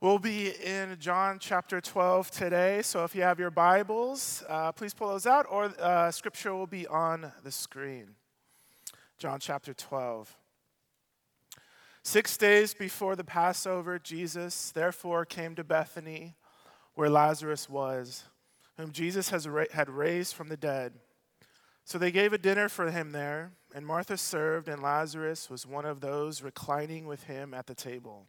We'll be in John chapter 12 today, so if you have your Bibles, uh, please pull those out, or uh, scripture will be on the screen. John chapter 12. Six days before the Passover, Jesus therefore came to Bethany, where Lazarus was, whom Jesus has ra- had raised from the dead. So they gave a dinner for him there, and Martha served, and Lazarus was one of those reclining with him at the table.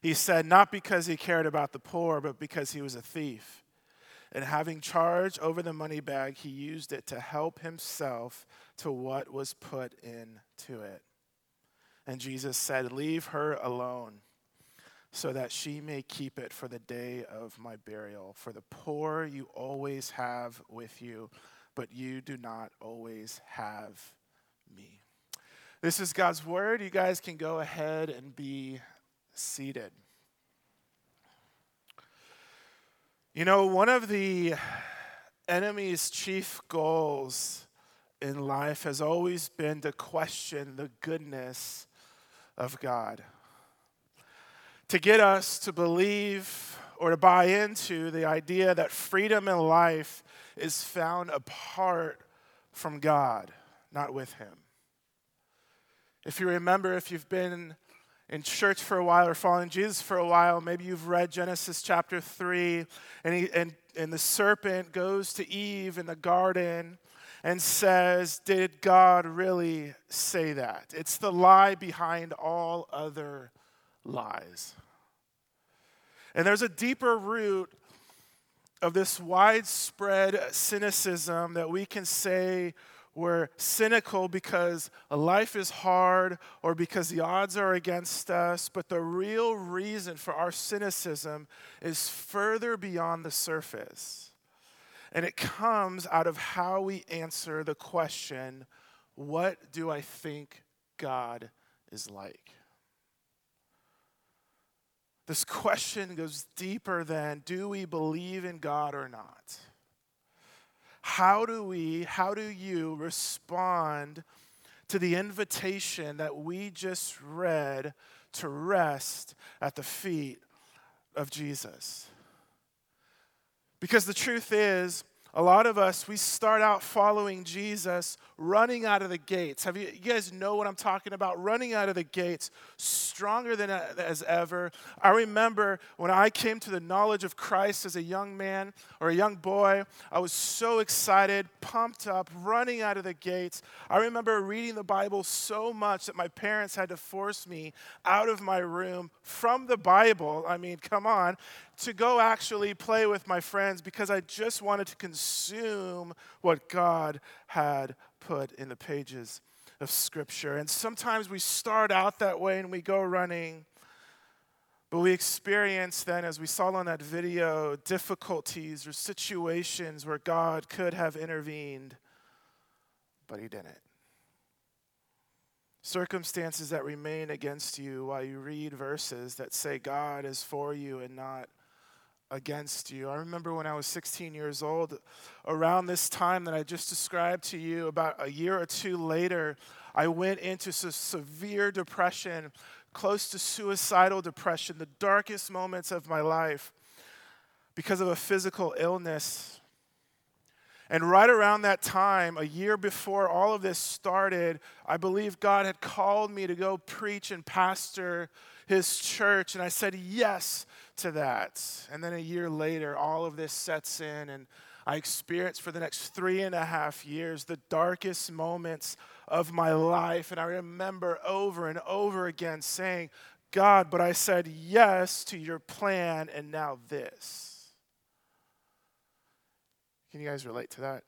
He said, not because he cared about the poor, but because he was a thief. And having charge over the money bag, he used it to help himself to what was put into it. And Jesus said, Leave her alone, so that she may keep it for the day of my burial. For the poor you always have with you, but you do not always have me. This is God's word. You guys can go ahead and be seated. You know, one of the enemy's chief goals in life has always been to question the goodness of God. To get us to believe or to buy into the idea that freedom in life is found apart from God, not with Him. If you remember, if you've been in church for a while or following Jesus for a while, maybe you've read Genesis chapter 3, and, he, and, and the serpent goes to Eve in the garden and says, Did God really say that? It's the lie behind all other lies. And there's a deeper root of this widespread cynicism that we can say we're cynical because life is hard or because the odds are against us, but the real reason for our cynicism is further beyond the surface. And it comes out of how we answer the question what do I think God is like? This question goes deeper than do we believe in God or not? How do we, how do you respond to the invitation that we just read to rest at the feet of Jesus? Because the truth is, a lot of us, we start out following Jesus, running out of the gates. Have you, you guys know what I'm talking about? Running out of the gates, stronger than uh, as ever. I remember when I came to the knowledge of Christ as a young man or a young boy, I was so excited, pumped up, running out of the gates. I remember reading the Bible so much that my parents had to force me out of my room from the Bible. I mean, come on, to go actually play with my friends because I just wanted to consume what God had put in the pages of Scripture. And sometimes we start out that way and we go running, but we experience then, as we saw on that video, difficulties or situations where God could have intervened, but He didn't. Circumstances that remain against you while you read verses that say God is for you and not against you. I remember when I was 16 years old, around this time that I just described to you, about a year or two later, I went into severe depression, close to suicidal depression, the darkest moments of my life because of a physical illness. And right around that time, a year before all of this started, I believe God had called me to go preach and pastor his church. And I said yes to that. And then a year later, all of this sets in, and I experienced for the next three and a half years the darkest moments of my life. And I remember over and over again saying, God, but I said yes to your plan, and now this. Can you guys relate to that?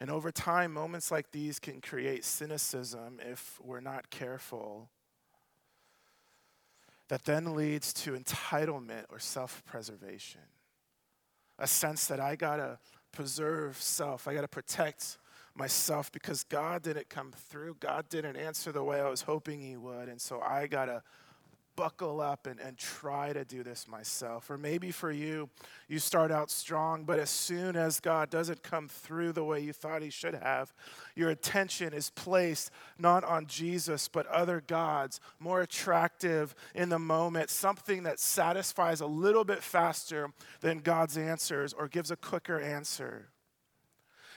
And over time, moments like these can create cynicism if we're not careful. that then leads to entitlement or self preservation. A sense that I gotta preserve self, I gotta protect myself because God didn't come through. God didn't answer the way I was hoping He would. And so I gotta buckle up and, and try to do this myself. Or maybe for you, you start out strong, but as soon as God doesn't come through the way you thought He should have, your attention is placed not on Jesus, but other gods, more attractive in the moment, something that satisfies a little bit faster than God's answers or gives a quicker answer.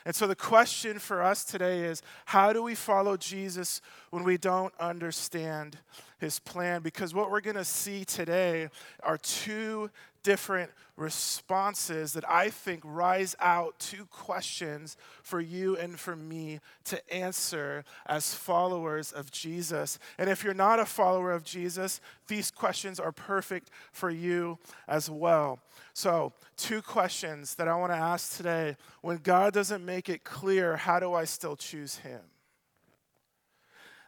And so the question for us today is how do we follow Jesus when we don't understand his plan? Because what we're going to see today are two different responses that I think rise out two questions for you and for me to answer as followers of Jesus. And if you're not a follower of Jesus, these questions are perfect for you as well. So, two questions that I want to ask today. When God doesn't make it clear, how do I still choose Him?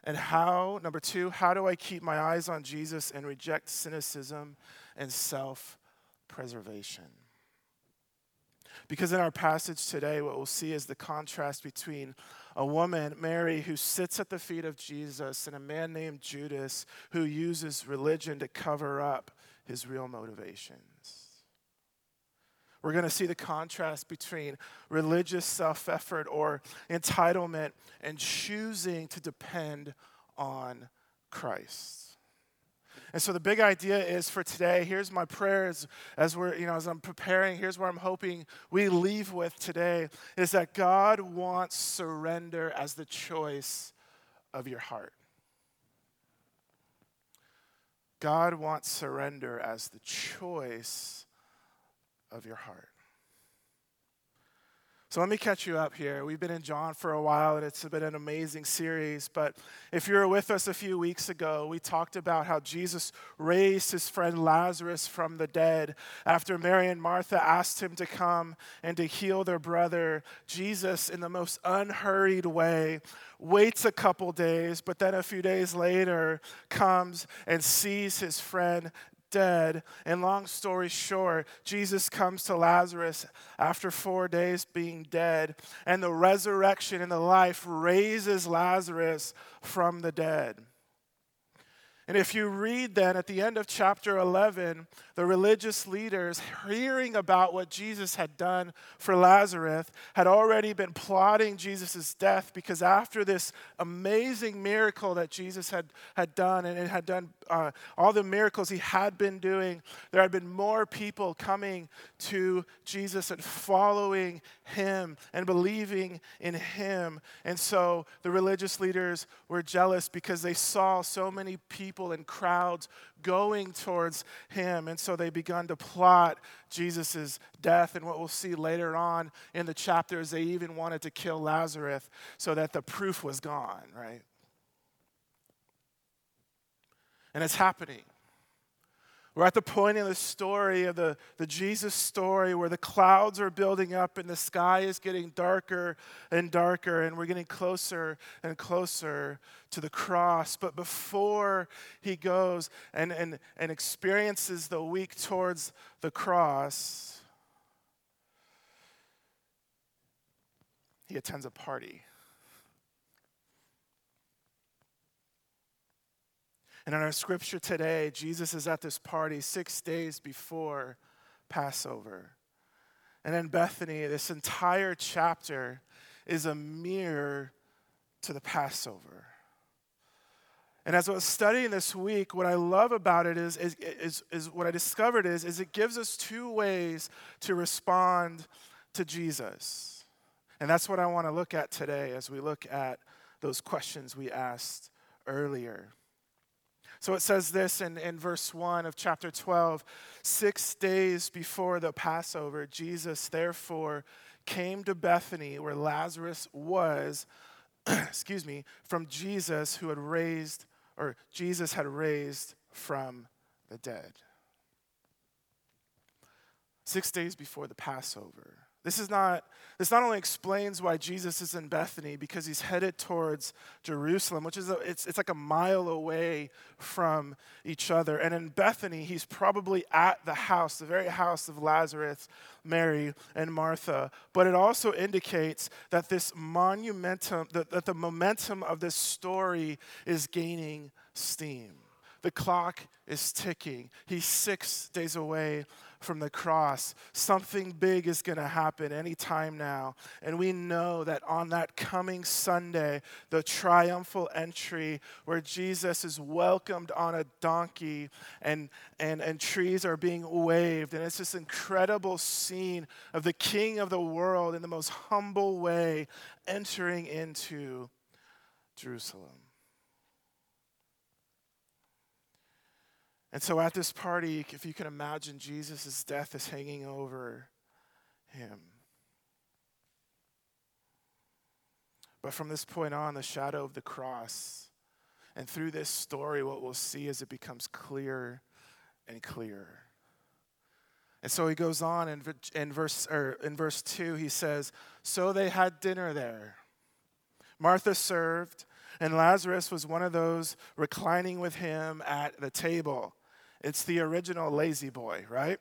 And how, number two, how do I keep my eyes on Jesus and reject cynicism and self preservation? Because in our passage today, what we'll see is the contrast between a woman, Mary, who sits at the feet of Jesus, and a man named Judas who uses religion to cover up his real motivations. We're going to see the contrast between religious self effort or entitlement and choosing to depend on Christ. And so the big idea is for today, here's my prayers as we're, you know, as I'm preparing, here's where I'm hoping we leave with today is that God wants surrender as the choice of your heart. God wants surrender as the choice of your heart. So let me catch you up here. We've been in John for a while, and it's been an amazing series. But if you were with us a few weeks ago, we talked about how Jesus raised his friend Lazarus from the dead. After Mary and Martha asked him to come and to heal their brother, Jesus, in the most unhurried way, waits a couple days, but then a few days later comes and sees his friend dead. And long story short, Jesus comes to Lazarus after four days being dead, and the resurrection and the life raises Lazarus from the dead. And if you read then at the end of chapter 11, the religious leaders, hearing about what Jesus had done for Lazarus, had already been plotting Jesus' death because after this amazing miracle that Jesus had, had done, and it had done uh, all the miracles he had been doing, there had been more people coming to Jesus and following him and believing in him. And so the religious leaders were jealous because they saw so many people and crowds going towards him. And so they begun to plot Jesus' death. And what we'll see later on in the chapters, they even wanted to kill Lazarus so that the proof was gone, right? And it's happening. We're at the point in the story of the, the Jesus story where the clouds are building up and the sky is getting darker and darker, and we're getting closer and closer to the cross. But before he goes and, and, and experiences the week towards the cross, he attends a party. And in our scripture today, Jesus is at this party six days before Passover. And in Bethany, this entire chapter is a mirror to the Passover. And as I was studying this week, what I love about it is, is, is, is, what I discovered is, is it gives us two ways to respond to Jesus. And that's what I want to look at today as we look at those questions we asked earlier. So it says this in, in verse 1 of chapter 12 Six days before the Passover, Jesus therefore came to Bethany where Lazarus was, excuse me, from Jesus who had raised, or Jesus had raised from the dead. Six days before the Passover, This is not this not only explains why Jesus is in Bethany because he's headed towards Jerusalem, which is a, it's, it's like a mile away from each other. And in Bethany, he's probably at the house, the very house of Lazarus, Mary, and Martha. But it also indicates that this monumentum, that, that the momentum of this story is gaining steam. The clock is ticking. He's six days away from the cross. Something big is going to happen anytime now. And we know that on that coming Sunday, the triumphal entry where Jesus is welcomed on a donkey and, and, and trees are being waved. And it's this incredible scene of the King of the world in the most humble way entering into Jerusalem. And so at this party, if you can imagine, Jesus' death is hanging over him. But from this point on, the shadow of the cross, and through this story, what we'll see is it becomes clearer and clearer. And so he goes on in, in, verse, or in verse 2, he says, So they had dinner there. Martha served, and Lazarus was one of those reclining with him at the table. It's the original lazy boy, right?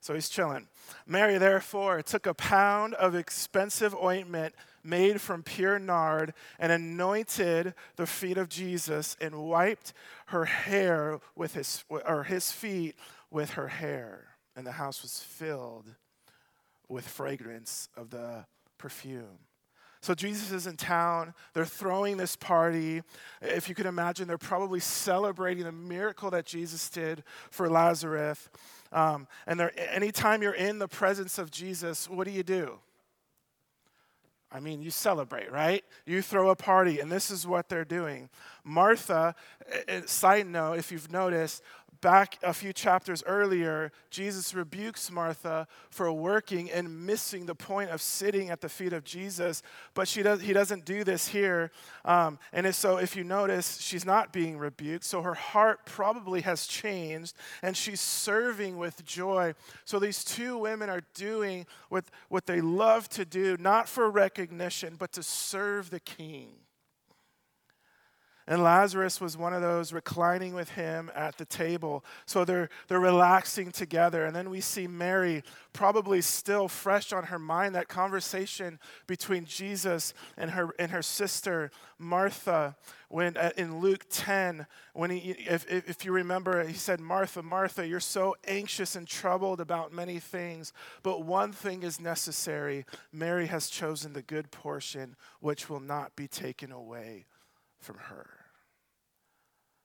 So he's chilling. Mary, therefore, took a pound of expensive ointment made from pure nard and anointed the feet of Jesus and wiped her hair with his, or his feet with her hair. And the house was filled with fragrance of the perfume. So Jesus is in town. They're throwing this party. If you can imagine, they're probably celebrating the miracle that Jesus did for Lazarus. Um, and anytime you're in the presence of Jesus, what do you do? I mean, you celebrate, right? You throw a party, and this is what they're doing. Martha, side note, if you've noticed, back a few chapters earlier, Jesus rebukes Martha for working and missing the point of sitting at the feet of Jesus, but she does, he doesn't do this here. Um, and so, if you notice, she's not being rebuked, so her heart probably has changed, and she's serving with joy. So, these two women are doing what, what they love to do, not for recognition, but to serve the king. And Lazarus was one of those reclining with him at the table. So they're, they're relaxing together. And then we see Mary, probably still fresh on her mind, that conversation between Jesus and her, and her sister Martha. When uh, in Luke 10, when he, if, if you remember, he said, Martha, Martha, you're so anxious and troubled about many things, but one thing is necessary. Mary has chosen the good portion, which will not be taken away from her.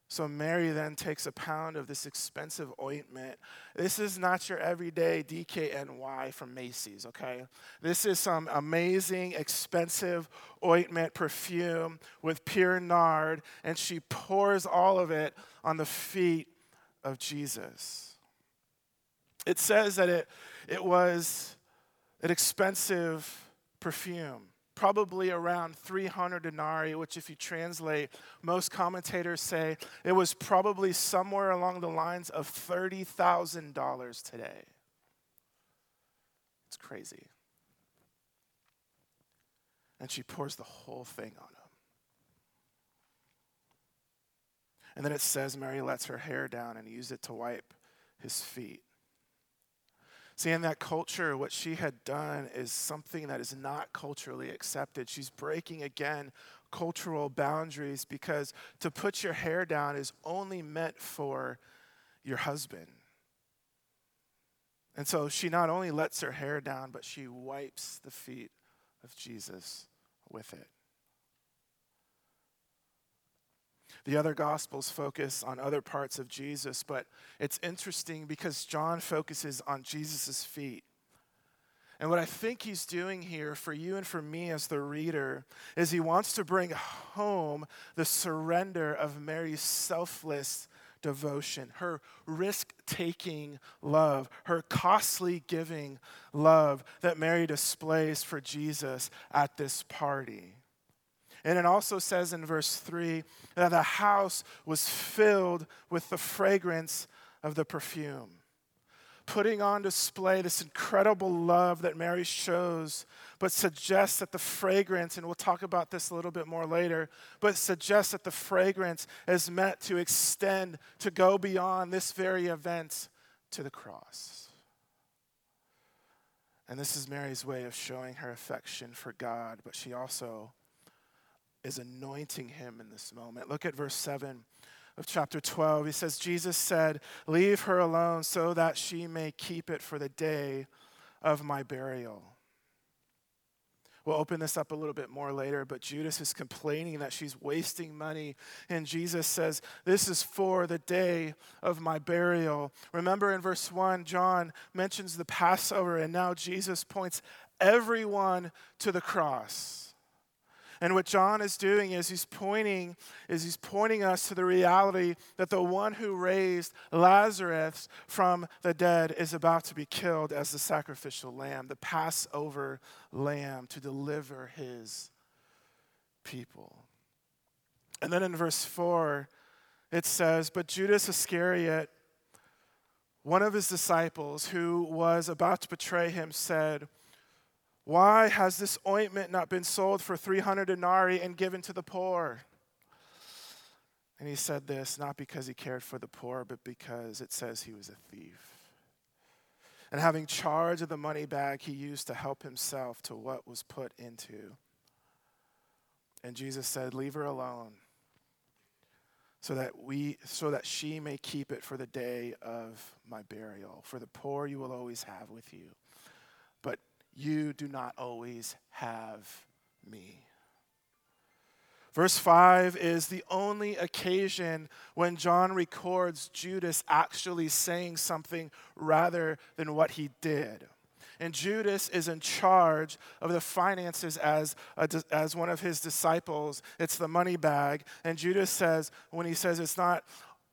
So Mary then takes a pound of this expensive ointment. This is not your everyday DKNY from Macy's, okay? This is some amazing, expensive ointment perfume with pure nard, and she pours all of it on the feet of Jesus. It says that it, it was an expensive perfume probably around 300 denarii, which, if you translate, most commentators say it was probably somewhere along the lines of $30,000 today. It's crazy. And she pours the whole thing on him. And then it says Mary lets her hair down and used it to wipe his feet. See, in that culture, what she had done is something that is not culturally accepted. She's breaking again cultural boundaries because to put your hair down is only meant for your husband. And so she not only lets her hair down, but she wipes the feet of Jesus with it. The other gospels focus on other parts of Jesus, but it's interesting because John focuses on Jesus' feet. And what I think he's doing here for you and for me as the reader is he wants to bring home the surrender of Mary's selfless devotion, her risk taking love, her costly giving love that Mary displays for Jesus at this party. And it also says in verse 3 that the house was filled with the fragrance of the perfume. putting on display this incredible love that Mary shows, but suggests that the fragrance, and we'll talk about this a little bit more later, but suggests that the fragrance is meant to extend, to go beyond this very event to the cross. And this is Mary's way of showing her affection for God, but she also is anointing him in this moment. Look at verse 7 of chapter 12. He says, Jesus said, Leave her alone so that she may keep it for the day of my burial. We'll open this up a little bit more later, but Judas is complaining that she's wasting money. And Jesus says, This is for the day of my burial. Remember in verse 1, John mentions the Passover, and now Jesus points everyone to the cross. And what John is doing is he's pointing is he's pointing us to the reality that the one who raised Lazarus from the dead is about to be killed as the sacrificial lamb, the Passover lamb to deliver his people. And then in verse 4 it says, "But Judas Iscariot, one of his disciples who was about to betray him, said, why has this ointment not been sold for 300 denarii and given to the poor? And he said this not because he cared for the poor, but because it says he was a thief. And having charge of the money bag, he used to help himself to what was put into. And Jesus said, Leave her alone, so that we so that she may keep it for the day of my burial. For the poor you will always have with you. You do not always have me. Verse 5 is the only occasion when John records Judas actually saying something rather than what he did. And Judas is in charge of the finances as, a, as one of his disciples. It's the money bag. And Judas says, when he says it's not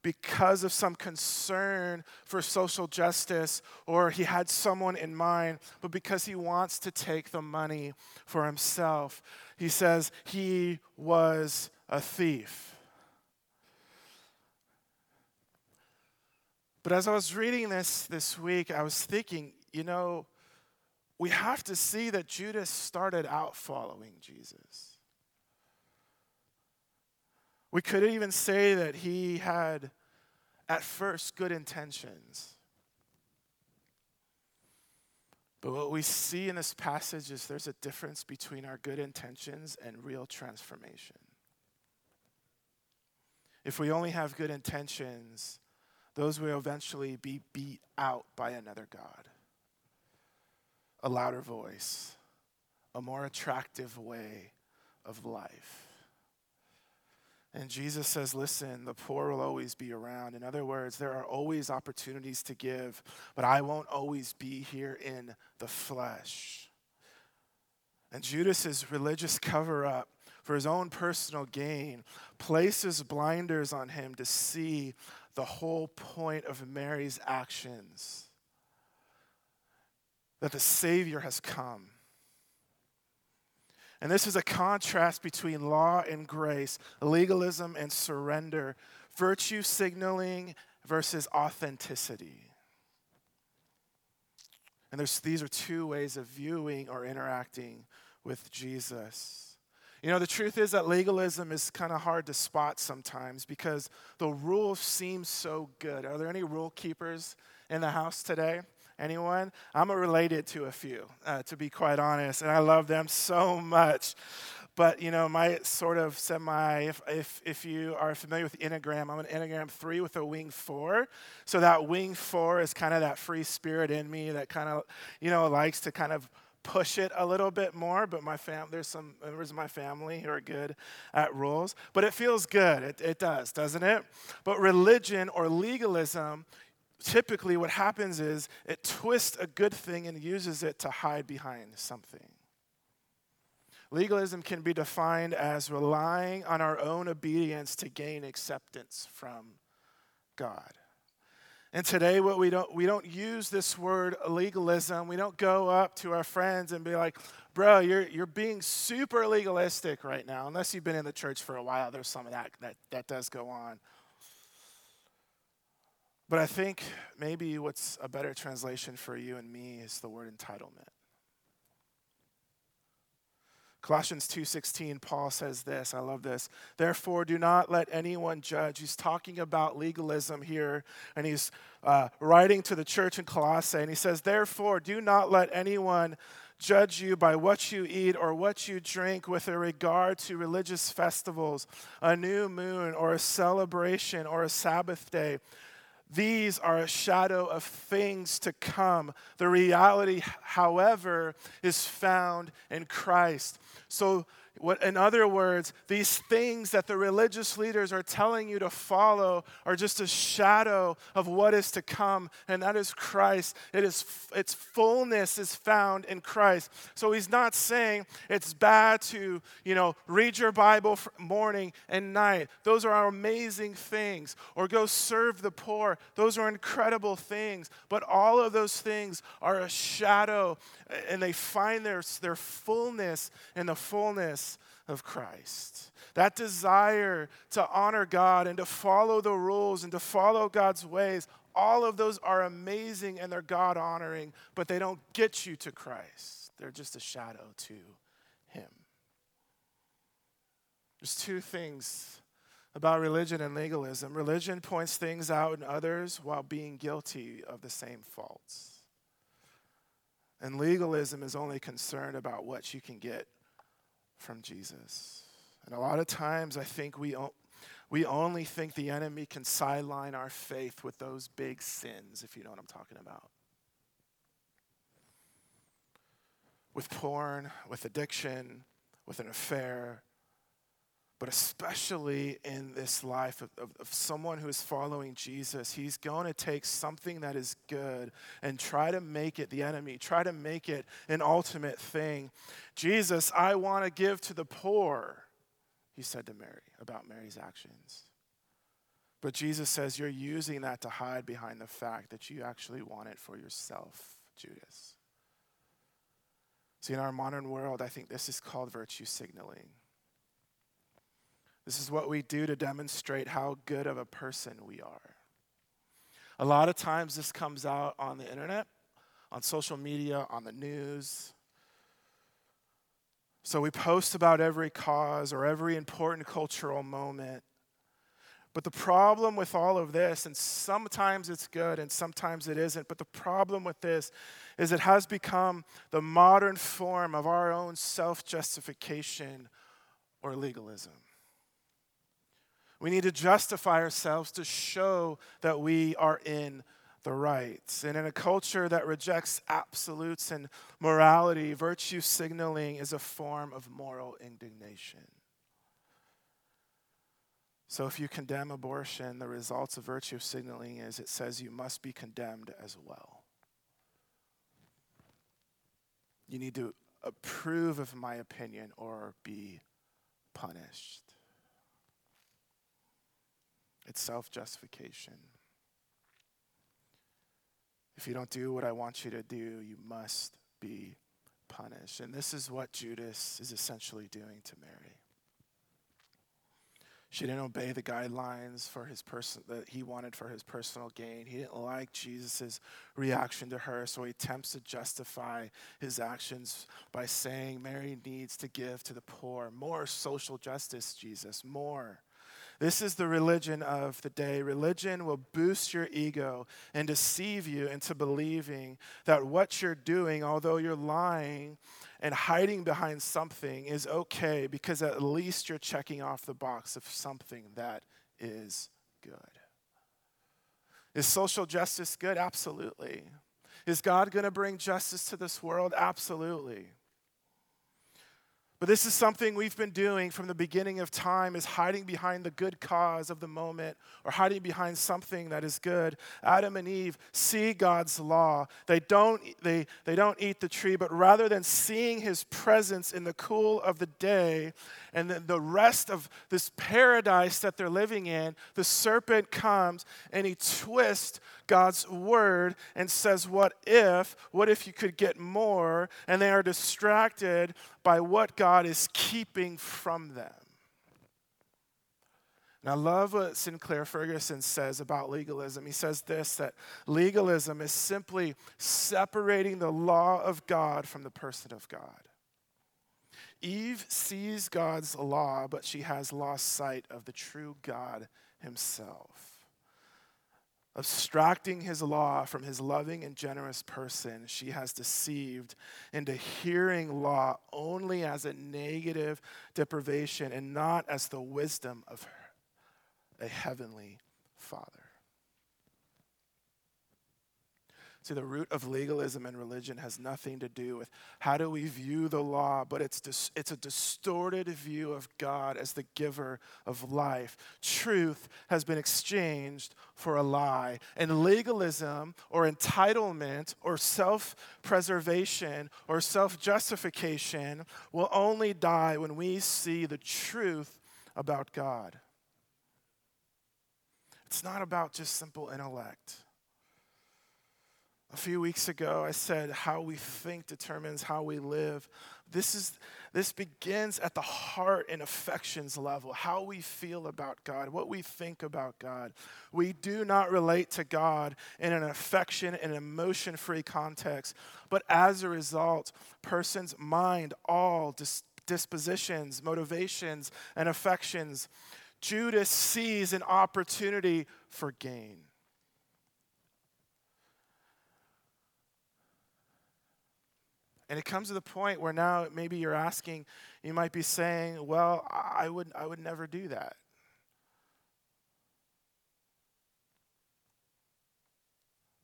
because of some concern for social justice or he had someone in mind, but because he wants to take the money for himself. He says he was a thief. But as I was reading this this week, I was thinking, you know, we have to see that Judas started out following Jesus. We could even say that he had, at first, good intentions. But what we see in this passage is there's a difference between our good intentions and real transformation. If we only have good intentions, those will eventually be beat out by another God. A louder voice, a more attractive way of life. And Jesus says, Listen, the poor will always be around. In other words, there are always opportunities to give, but I won't always be here in the flesh. And Judas's religious cover up for his own personal gain places blinders on him to see the whole point of Mary's actions that the Savior has come and this is a contrast between law and grace, legalism and surrender, virtue signaling versus authenticity. And these are two ways of viewing or interacting with Jesus. You know, the truth is that legalism is kind of hard to spot sometimes because the rules seem so good. Are there any rule keepers in the house today? Anyone? I'm related to a few, uh, to be quite honest, and I love them so much. But you know, my sort of semi, if, if, if you are familiar with Enneagram, I'm an Enneagram 3 with a wing 4. So that wing 4 is kind of that free spirit in me that kind of, you know, likes to kind of push it a little bit more, but my fam- there's some members of my family who are good at rules. But it feels good. It, it does, doesn't it? But religion or legalism typically what happens is it twists a good thing and uses it to hide behind something. Legalism can be defined as relying on our own obedience to gain acceptance from God. And today what we don't we don't use this word legalism. We don't go up to our friends and be like, "Bro, you're you're being super legalistic right now." Unless you've been in the church for a while, there's some of that that, that does go on. But I think maybe what's a better translation for you and me is the word entitlement. Colossians 2:16 Paul says this, I love this. Therefore do not let anyone judge. He's talking about legalism here and he's uh, writing to the church in Colossae and he says therefore do not let anyone judge you by what you eat or what you drink with a regard to religious festivals, a new moon or a celebration or a Sabbath day these are a shadow of things to come. The reality, however, is found in Christ. So what, in other words, these things that the religious leaders are telling you to follow are just a shadow of what is to come, and that is Christ. It is, its fullness is found in Christ. So he's not saying it's bad to, you know, read your Bible morning and night. Those are amazing things. Or go serve the poor. Those are incredible things. But all of those things are a shadow, and they find their, their fullness in the fullness of Christ. That desire to honor God and to follow the rules and to follow God's ways, all of those are amazing and they're God honoring, but they don't get you to Christ. They're just a shadow to Him. There's two things about religion and legalism religion points things out in others while being guilty of the same faults. And legalism is only concerned about what you can get from Jesus. And a lot of times I think we, we only think the enemy can sideline our faith with those big sins, if you know what I'm talking about. With porn, with addiction, with an affair, but especially in this life of, of, of, someone who is following Jesus, he's going to take something that is good and try to make it the enemy, try to make it an ultimate thing. Jesus, I want to give to the poor, he said to Mary about Mary's actions. But Jesus says, You're using that to hide behind the fact that you actually want it for yourself, Judas. See, in our modern world, I think this is called virtue signaling. This is what we do to demonstrate how good of a person we are. A lot of times, this comes out on the internet, on social media, on the news. So we post about every cause or every important cultural moment. But the problem with all of this, and sometimes it's good and sometimes it isn't, but the problem with this is it has become the modern form of our own self justification or legalism. We need to justify ourselves to show that we are in the right. And in a culture that rejects absolutes and morality, virtue signaling is a form of moral indignation. So if you condemn abortion, the results of virtue signaling is it says you must be condemned as well. You need to approve of my opinion or be punished. It's self justification. If you don't do what I want you to do, you must be punished. And this is what Judas is essentially doing to Mary. She didn't obey the guidelines for his person that he wanted for his personal gain. He didn't like Jesus' reaction to her, so he attempts to justify his actions by saying Mary needs to give to the poor. More social justice, Jesus, more. This is the religion of the day. Religion will boost your ego and deceive you into believing that what you're doing, although you're lying and hiding behind something, is okay because at least you're checking off the box of something that is good. Is social justice good? Absolutely. Is God going to bring justice to this world? Absolutely. But this is something we've been doing from the beginning of time is hiding behind the good cause of the moment or hiding behind something that is good. Adam and Eve see God's law. They don't, they, they don't eat the tree, but rather than seeing his presence in the cool of the day and then the rest of this paradise that they're living in, the serpent comes and he twists God's word and says, What if? What if you could get more? And they are distracted by what God is keeping from them. And I love what Sinclair Ferguson says about legalism. He says this that legalism is simply separating the law of God from the person of God. Eve sees God's law, but she has lost sight of the true God himself. Abstracting his law from his loving and generous person, she has deceived into hearing law only as a negative deprivation and not as the wisdom of her, a heavenly Father. See, the root of legalism and religion has nothing to do with how do we view the law, but it's, dis- it's a distorted view of God as the giver of life. Truth has been exchanged for a lie. And legalism or entitlement or self preservation or self justification will only die when we see the truth about God. It's not about just simple intellect. A few weeks ago, I said how we think determines how we live. This, is, this begins at the heart and affections level, how we feel about God, what we think about God. We do not relate to God in an affection and emotion free context, but as a result, person's mind, all dis- dispositions, motivations, and affections, Judas sees an opportunity for gain. And it comes to the point where now maybe you're asking, you might be saying, well, I would, I would never do that.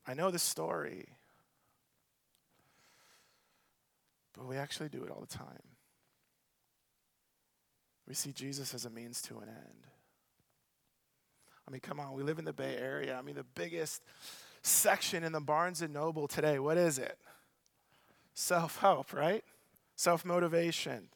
I know the story, but we actually do it all the time. We see Jesus as a means to an end. I mean, come on, we live in the Bay Area. I mean, the biggest section in the Barnes and Noble today, what is it? Self help, right? Self motivation.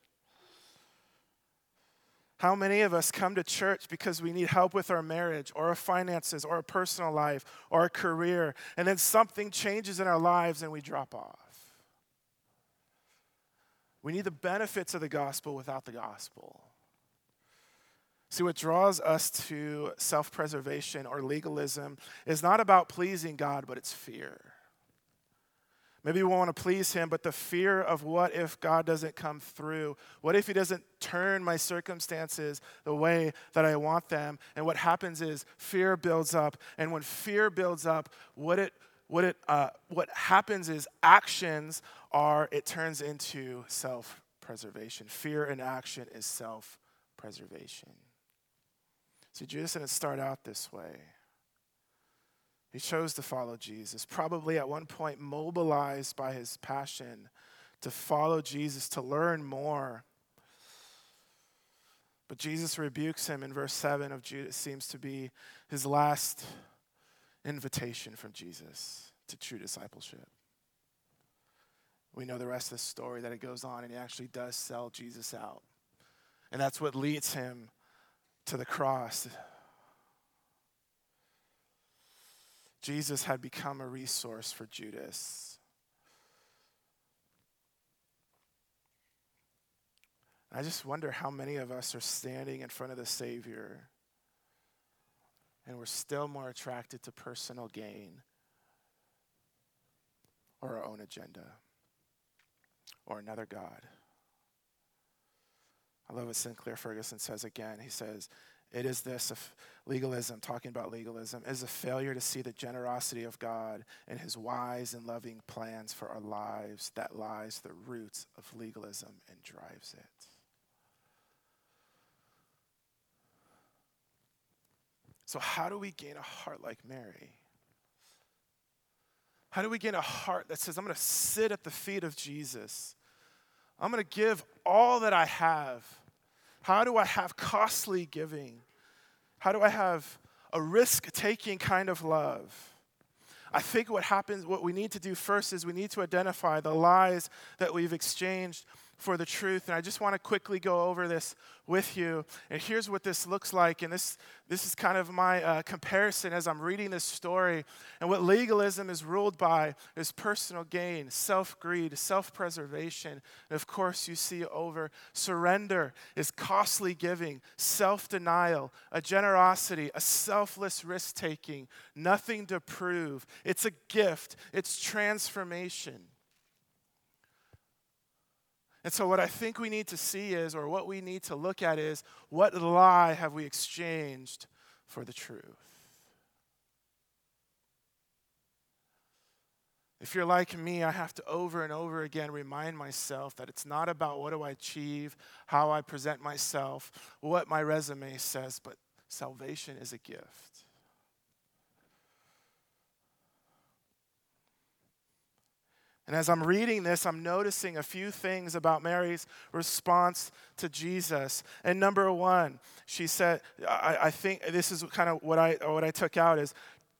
How many of us come to church because we need help with our marriage or our finances or our personal life or our career, and then something changes in our lives and we drop off? We need the benefits of the gospel without the gospel. See, what draws us to self preservation or legalism is not about pleasing God, but it's fear. Maybe we want to please him, but the fear of what if God doesn't come through? What if he doesn't turn my circumstances the way that I want them? And what happens is fear builds up. And when fear builds up, what it what it uh, what happens is actions are it turns into self-preservation. Fear in action is self-preservation. See, Judas didn't start out this way. He chose to follow Jesus, probably at one point mobilized by his passion to follow Jesus, to learn more. But Jesus rebukes him in verse 7 of Judas, seems to be his last invitation from Jesus to true discipleship. We know the rest of the story that it goes on, and he actually does sell Jesus out. And that's what leads him to the cross. Jesus had become a resource for Judas. I just wonder how many of us are standing in front of the Savior and we're still more attracted to personal gain or our own agenda or another God. I love what Sinclair Ferguson says again. He says, it is this legalism, talking about legalism, is a failure to see the generosity of God and his wise and loving plans for our lives that lies the roots of legalism and drives it. So, how do we gain a heart like Mary? How do we gain a heart that says, I'm going to sit at the feet of Jesus? I'm going to give all that I have how do I have costly giving? How do I have a risk taking kind of love? I think what happens, what we need to do first is we need to identify the lies that we've exchanged for the truth. And I just want to quickly go over this with you. And here's what this looks like. And this, this is kind of my uh, comparison as I'm reading this story. And what legalism is ruled by is personal gain, self greed, self preservation. And of course, you see over surrender is costly giving, self denial, a generosity, a selfless risk taking, nothing to prove. It's a gift, it's transformation. And so, what I think we need to see is, or what we need to look at is, what lie have we exchanged for the truth? If you're like me, I have to over and over again remind myself that it's not about what do I achieve, how I present myself, what my resume says, but salvation is a gift. And as I'm reading this, I'm noticing a few things about Mary's response to Jesus. And number one, she said, I, I, think this is kind of what I, what I took out is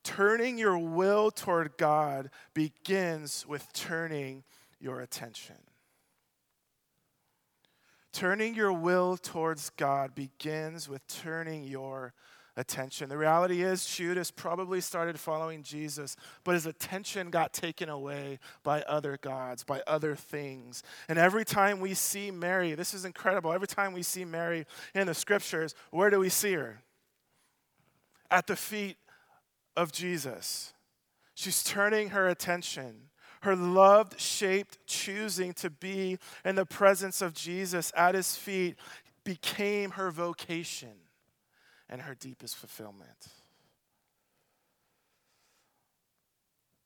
turning your will toward God begins with turning your attention. Turning your will towards God begins with turning your attention. The reality is, Judas probably started following Jesus, but his attention got taken away by other gods, by other things. And every time we see Mary, this is incredible. Every time we see Mary in the scriptures, where do we see her? At the feet of Jesus. She's turning her attention her loved shaped choosing to be in the presence of Jesus at his feet became her vocation and her deepest fulfillment.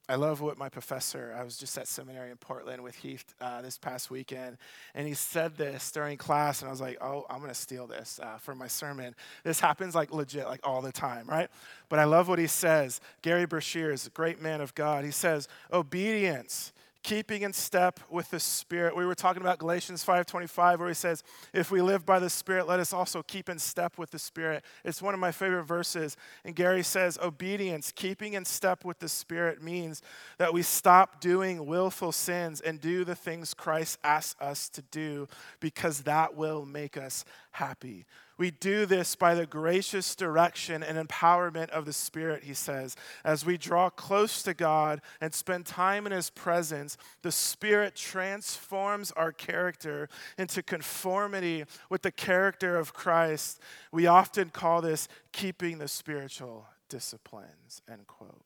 I love what my professor, I was just at seminary in Portland with Heath uh, this past weekend, and he said this during class, and I was like, oh, I'm to steal this uh, for my sermon. This happens like legit, like all the time, right? But I love what he says. Gary Breshears is a great man of God. He says, obedience keeping in step with the spirit. We were talking about galatians 5.25 where he says if we live by the spirit let us also keep in step with the spirit. It's one of my favorite verses. And gary says obedience keeping in step with the spirit means that we stop doing willful sins and do the things christ asks us to do because that will make us happy we do this by the gracious direction and empowerment of the Spirit, he says. As we draw close to God and spend time in his presence, the Spirit transforms our character into conformity with the character of Christ. We often call this keeping the spiritual disciplines, end quote.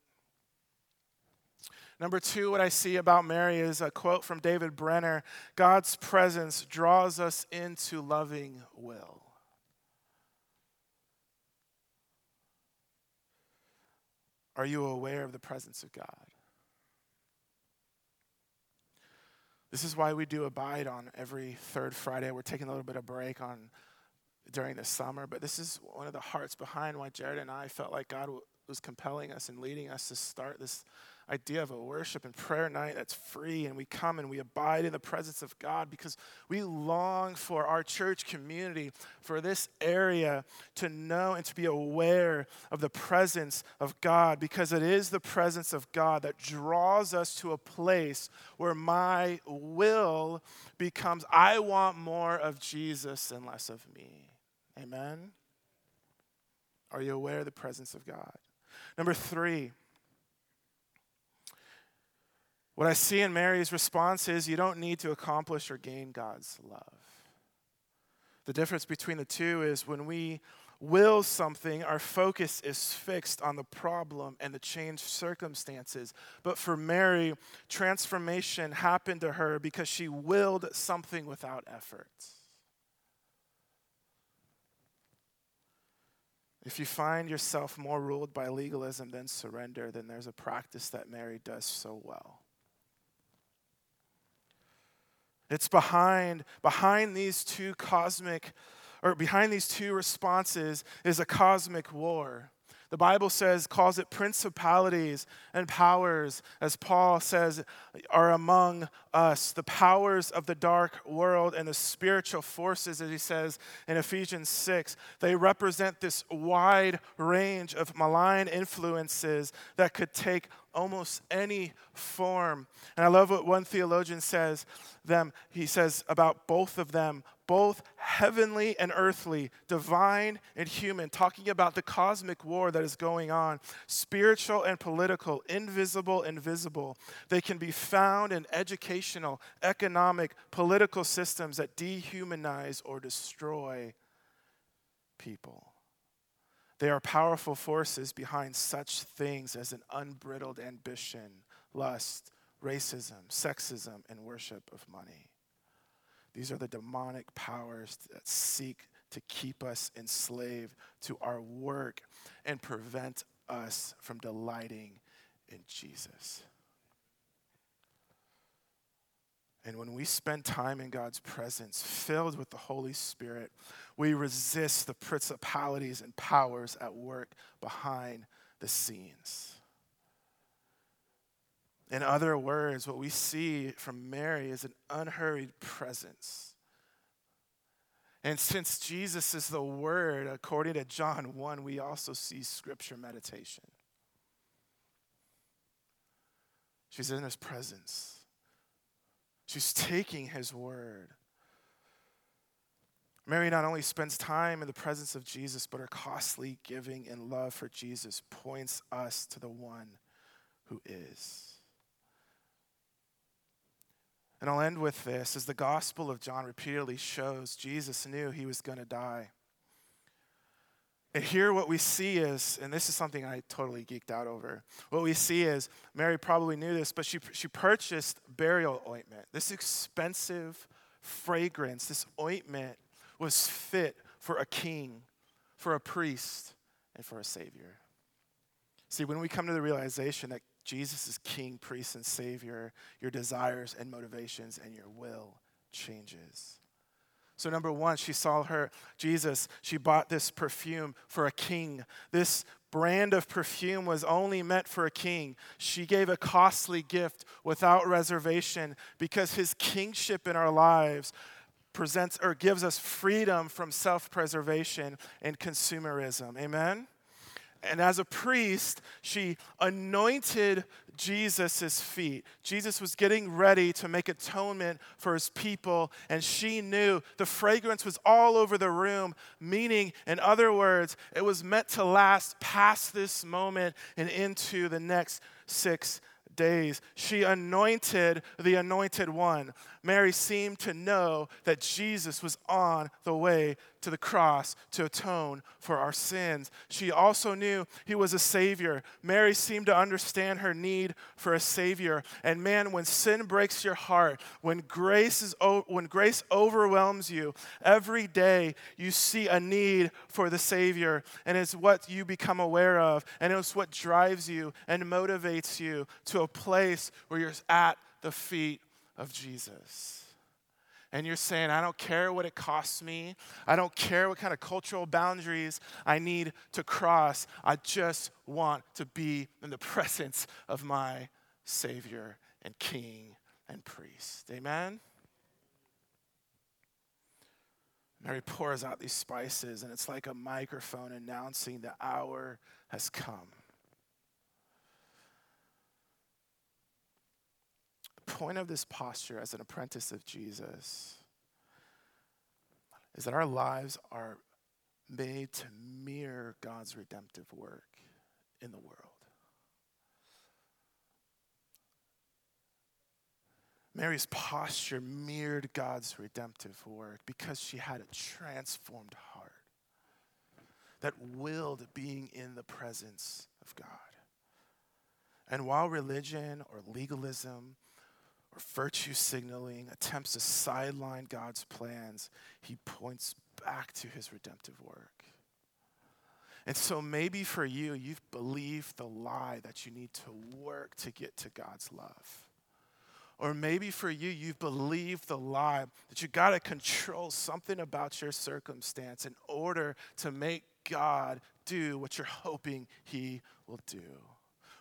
Number two, what I see about Mary is a quote from David Benner God's presence draws us into loving will. Are you aware of the presence of God? This is why we do abide on every third Friday. We're taking a little bit of break on during the summer, but this is one of the hearts behind why Jared and I felt like God was compelling us and leading us to start this idea of a worship and prayer night that's free, and we come and we abide in the presence of God because we long for our church community, for this area to know and to be aware of the presence of God because it is the presence of God that draws us to a place where my will becomes I want more of Jesus and less of me. Amen? Are you aware of the presence of God? Number three, what I see in Mary's response is you don't need to accomplish or gain God's love. The difference between the two is when we will something, our focus is fixed on the problem and the changed circumstances. But for Mary, transformation happened to her because she willed something without effort. If you find yourself more ruled by legalism than surrender, then there's a practice that Mary does so well. It's behind, behind these two cosmic, or behind these two responses is a cosmic war. The Bible says, calls it principalities and powers, as Paul says, are among us. The powers of the dark world and the spiritual forces, as he says in Ephesians 6, they represent this wide range of malign influences that could take almost any form. And I love what one theologian says them he says about both of them both heavenly and earthly, divine and human, talking about the cosmic war that is going on, spiritual and political, invisible and visible. They can be found in educational, economic, political systems that dehumanize or destroy people. They are powerful forces behind such things as an unbridled ambition, lust, racism, sexism, and worship of money. These are the demonic powers that seek to keep us enslaved to our work and prevent us from delighting in Jesus. And when we spend time in God's presence, filled with the Holy Spirit, we resist the principalities and powers at work behind the scenes. In other words, what we see from Mary is an unhurried presence. And since Jesus is the Word, according to John 1, we also see scripture meditation. She's in His presence, she's taking His Word. Mary not only spends time in the presence of Jesus, but her costly giving and love for Jesus points us to the one who is. And I'll end with this as the Gospel of John repeatedly shows Jesus knew he was going to die. And here, what we see is, and this is something I totally geeked out over. What we see is, Mary probably knew this, but she, she purchased burial ointment. This expensive fragrance, this ointment was fit for a king, for a priest, and for a savior. See, when we come to the realization that Jesus is king, priest, and savior, your desires and motivations and your will changes. So, number one, she saw her, Jesus, she bought this perfume for a king. This brand of perfume was only meant for a king. She gave a costly gift without reservation because his kingship in our lives presents or gives us freedom from self preservation and consumerism. Amen? And as a priest, she anointed Jesus' feet. Jesus was getting ready to make atonement for his people, and she knew the fragrance was all over the room, meaning, in other words, it was meant to last past this moment and into the next six days. She anointed the anointed one. Mary seemed to know that Jesus was on the way to the cross to atone for our sins. She also knew he was a Savior. Mary seemed to understand her need for a Savior. And man, when sin breaks your heart, when grace, is when grace overwhelms you, every day you see a need for the Savior. And it's what you become aware of. And it's what drives you and motivates you to a place where you're at the feet of Jesus. And you're saying, I don't care what it costs me. I don't care what kind of cultural boundaries I need to cross. I just want to be in the presence of my Savior and King and priest. Amen? Mary pours out these spices, and it's like a microphone announcing the hour has come. Point of this posture as an apprentice of Jesus is that our lives are made to mirror God's redemptive work in the world. Mary's posture mirrored God's redemptive work because she had a transformed heart that willed being in the presence of God. And while religion or legalism virtue signaling attempts to sideline God's plans, he points back to his redemptive work. And so maybe for you, you've believed the lie that you need to work to get to God's love. Or maybe for you, you've believed the lie that you got to control something about your circumstance in order to make God do what you're hoping He will do.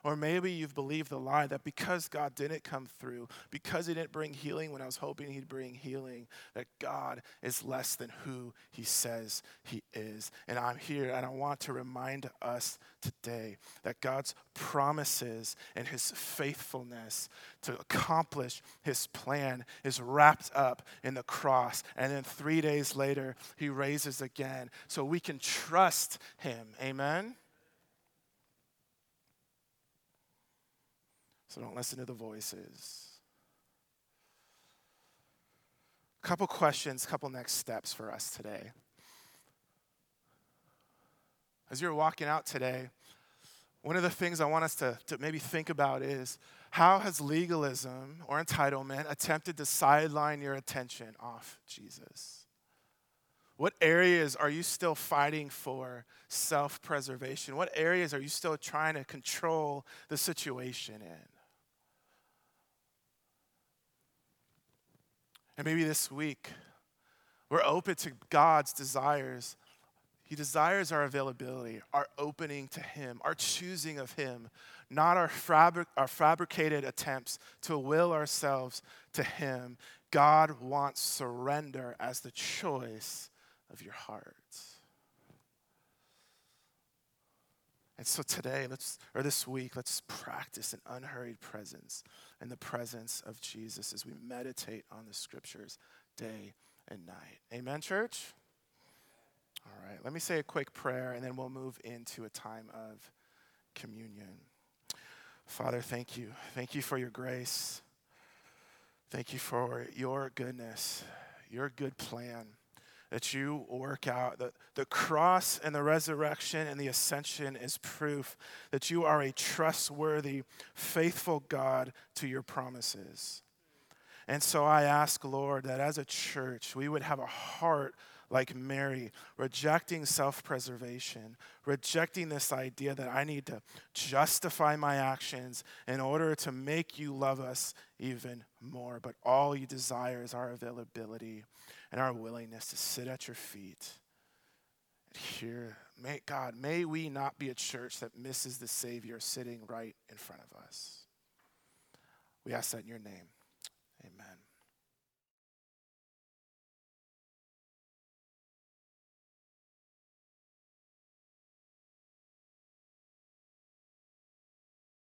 Or maybe you've believed the lie that because God didn't come through, because He didn't bring healing when I was hoping He'd bring healing, that God is less than who He says He is. And I'm here and I want to remind us today that God's promises and His faithfulness to accomplish His plan is wrapped up in the cross. And then three days later, He raises again so we can trust Him. Amen? So don't listen to the voices. A couple questions, couple next steps for us today. As you're walking out today, one of the things I want us to, to maybe think about is how has legalism or entitlement attempted to sideline your attention off Jesus? What areas are you still fighting for self preservation? What areas are you still trying to control the situation in? And maybe this week, we're open to God's desires. He desires our availability, our opening to Him, our choosing of Him, not our, fabric, our fabricated attempts to will ourselves to Him. God wants surrender as the choice of your heart. And so today, let's, or this week, let's practice an unhurried presence in the presence of Jesus as we meditate on the scriptures day and night. Amen, church? All right, let me say a quick prayer and then we'll move into a time of communion. Father, thank you. Thank you for your grace. Thank you for your goodness, your good plan that you work out. The, the cross and the resurrection and the ascension is proof that you are a trustworthy, faithful God to your promises. And so I ask, Lord, that as a church, we would have a heart like Mary, rejecting self preservation, rejecting this idea that I need to justify my actions in order to make you love us even more. But all you desire is our availability and our willingness to sit at your feet and hear. May, God, may we not be a church that misses the Savior sitting right in front of us. We ask that in your name.